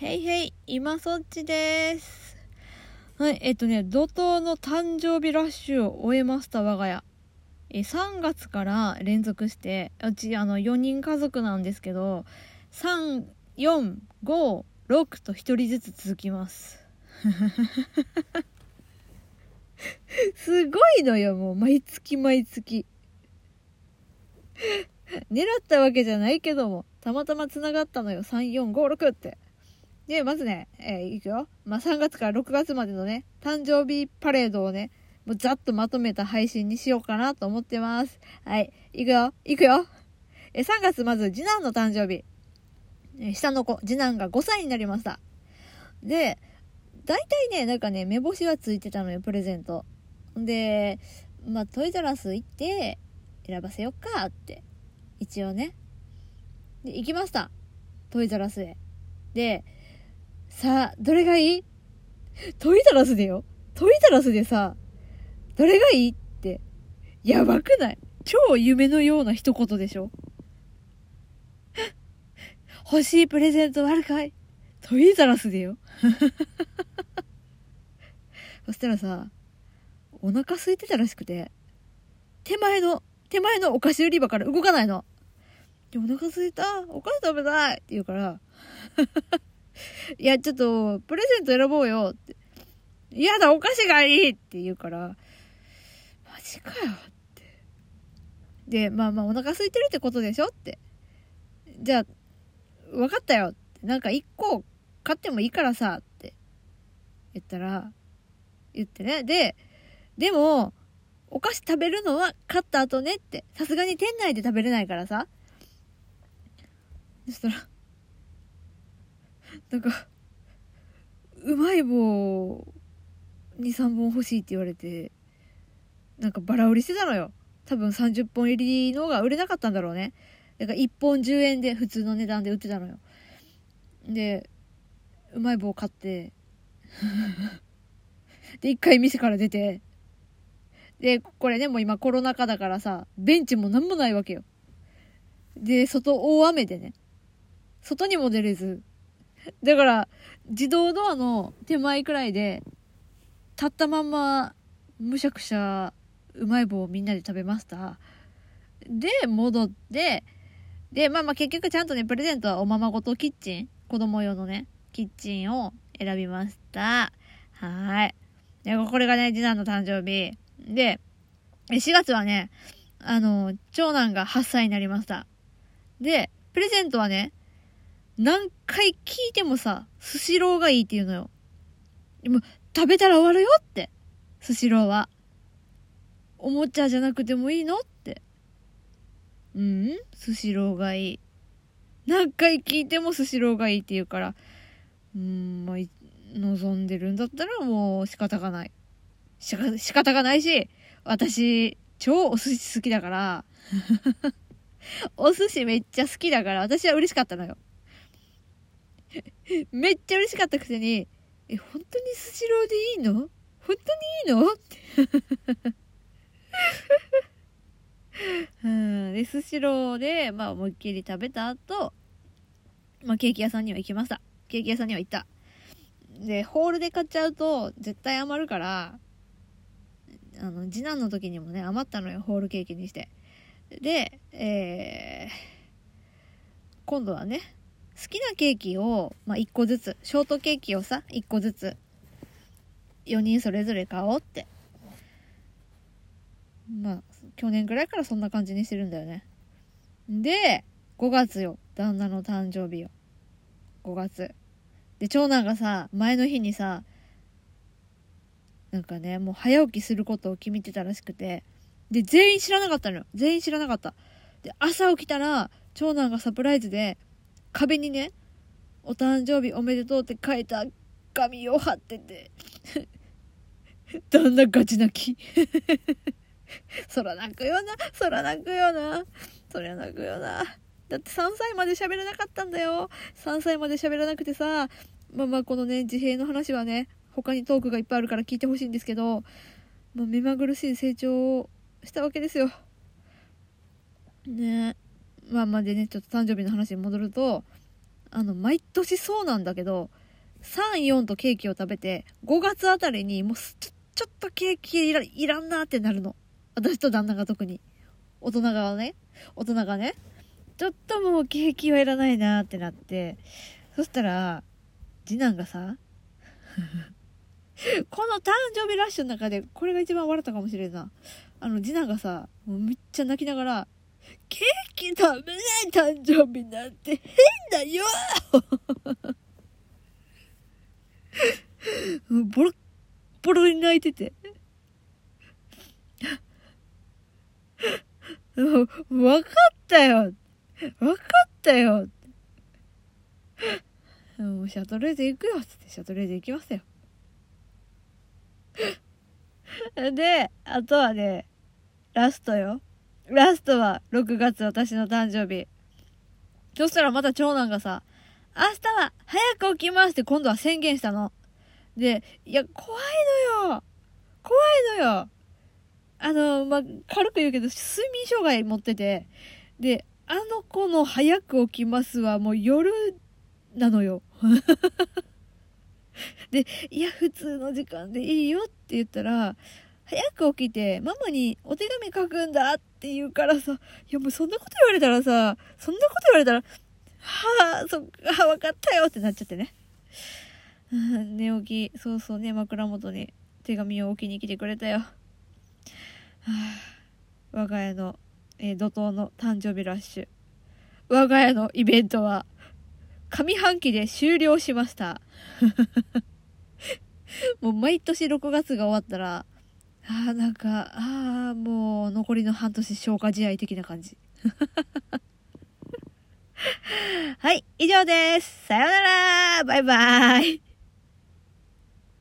へいへい、今そっちです。はい、えっとね、怒涛の誕生日ラッシュを終えました、我が家。え、3月から連続して、うち、あの、4人家族なんですけど、3、4、5、6と1人ずつ続きます。すごいのよ、もう、毎月毎月。狙ったわけじゃないけども、たまたま繋がったのよ、3、4、5、6って。で、まずね、えーいくよ。まあ、3月から6月までのね、誕生日パレードをね、もうざっとまとめた配信にしようかなと思ってます。はい、いくよ、いくよ。え、3月まず次男の誕生日。え下の子、次男が5歳になりました。で、大体ね、なんかね、目星はついてたのよ、プレゼント。で、まあ、トイザラス行って、選ばせよっかって。一応ね。で、行きました。トイザラスへ。で、さあ、どれがいい？トイザラスでよ。トイザラスでさ、どれがいいって、やばくない？超夢のような一言でしょ。欲しいプレゼントあるかい？トイザラスでよ。そしたらさ、お腹空いてたらしくて、手前の、手前のお菓子売り場から動かないの。でお腹空いた。お菓子食べたいって言うから、いや、ちょっと、プレゼント選ぼうよって。嫌だ、お菓子がいいって言うから、マジかよって。で、まあまあ、お腹空いてるってことでしょって。じゃあ、分かったよって。なんか一個買ってもいいからさ、って言ったら、言ってね。で、でも、お菓子食べるのは買った後ねって。さすがに店内で食べれないからさ。そしたら、なんか、うまい棒に3本欲しいって言われて、なんかバラ売りしてたのよ。多分30本入りのが売れなかったんだろうね。だから1本10円で普通の値段で売ってたのよ。で、うまい棒買って、で、一回店から出て、で、これね、もう今コロナ禍だからさ、ベンチもなんもないわけよ。で、外大雨でね、外にも出れず、だから、自動ドアの手前くらいで、立ったまんま、むしゃくしゃ、うまい棒をみんなで食べました。で、戻って、で、まあまあ結局ちゃんとね、プレゼントはおままごとキッチン、子供用のね、キッチンを選びました。はい。で、これがね、次男の誕生日。で、4月はね、あの、長男が8歳になりました。で、プレゼントはね、何回聞いてもさ、スシローがいいって言うのよ。でも、食べたら終わるよって。スシローは。おもちゃじゃなくてもいいのって。うん？スシローがいい。何回聞いてもスシローがいいって言うから、うーん、まあ、望んでるんだったらもう仕方がない。しか仕方がないし、私、超お寿司好きだから、お寿司めっちゃ好きだから、私は嬉しかったのよ。めっちゃ嬉しかったくせに、え、本当にスシローでいいの？本当にいいの？って。うん、で、スシローで、まあ、思いっきり食べた後、まあ、ケーキ屋さんには行きました。ケーキ屋さんには行った。で、ホールで買っちゃうと、絶対余るから、あの、次男の時にもね、余ったのよ、ホールケーキにして。で、えー、今度はね、好きなケーキを、まあ、1個ずつ、ショートケーキをさ、1個ずつ、4人それぞれ買おうって。まあ、去年ぐらいからそんな感じにしてるんだよね。で、5月よ、旦那の誕生日よ。5月。で、長男がさ、前の日にさ、なんかね、もう早起きすることを決めてたらしくて、で、全員知らなかったのよ。全員知らなかった。で、朝起きたら、長男がサプライズで、壁にね、お誕生日おめでとうって書いた紙を貼ってて、旦那ガチ泣き。そら泣くよな、そら泣くよな、そりゃ泣くよな。だって3歳まで喋れなかったんだよ。3歳まで喋らなくてさ、まあまあこのね、自閉の話はね、他にトークがいっぱいあるから聞いてほしいんですけど、もう目まぐるしい成長をしたわけですよ。ねえまあまあでね、ちょっと誕生日の話に戻ると、あの、毎年そうなんだけど、3、4とケーキを食べて、5月あたりにもうちょ、ちょっとケーキいらいらんなってなるの。私と旦那が特に。大人がね、大人がね、ちょっともうケーキはいらないなーってなって、そしたら、次男がさ、この誕生日ラッシュの中で、これが一番笑ったかもしれんな。あの、次男がさ、もうめっちゃ泣きながら、ケーキ食べない誕生日なんて変だよ ボロッボロに泣いてて。わかったよ。わかったよ。もうシャトレーゼ行くよ。つってシャトレーゼ行きますよ。で、あとはね、ラストよ。ラストは6月私の誕生日。そしたらまた長男がさ、明日は早く起きますって今度は宣言したの。で、いや、怖いのよ怖いのよあの、まあ、軽く言うけど、睡眠障害持ってて、で、あの子の早く起きますはもう夜なのよ。で、いや、普通の時間でいいよって言ったら、早く起きて、ママにお手紙書くんだって言うからさ、いやもうそんなこと言われたらさ、そんなこと言われたら、はあ、そっか、わかったよってなっちゃってね。寝起き、そうそうね、枕元に手紙を置きに来てくれたよ。はあ、我が家の、えー、怒涛の誕生日ラッシュ。我が家のイベントは、上半期で終了しました。もう毎年6月が終わったら、ああ、なんか、ああ、もう残りの半年消化試合的な感じ。はい、以上です。さようならバイバイ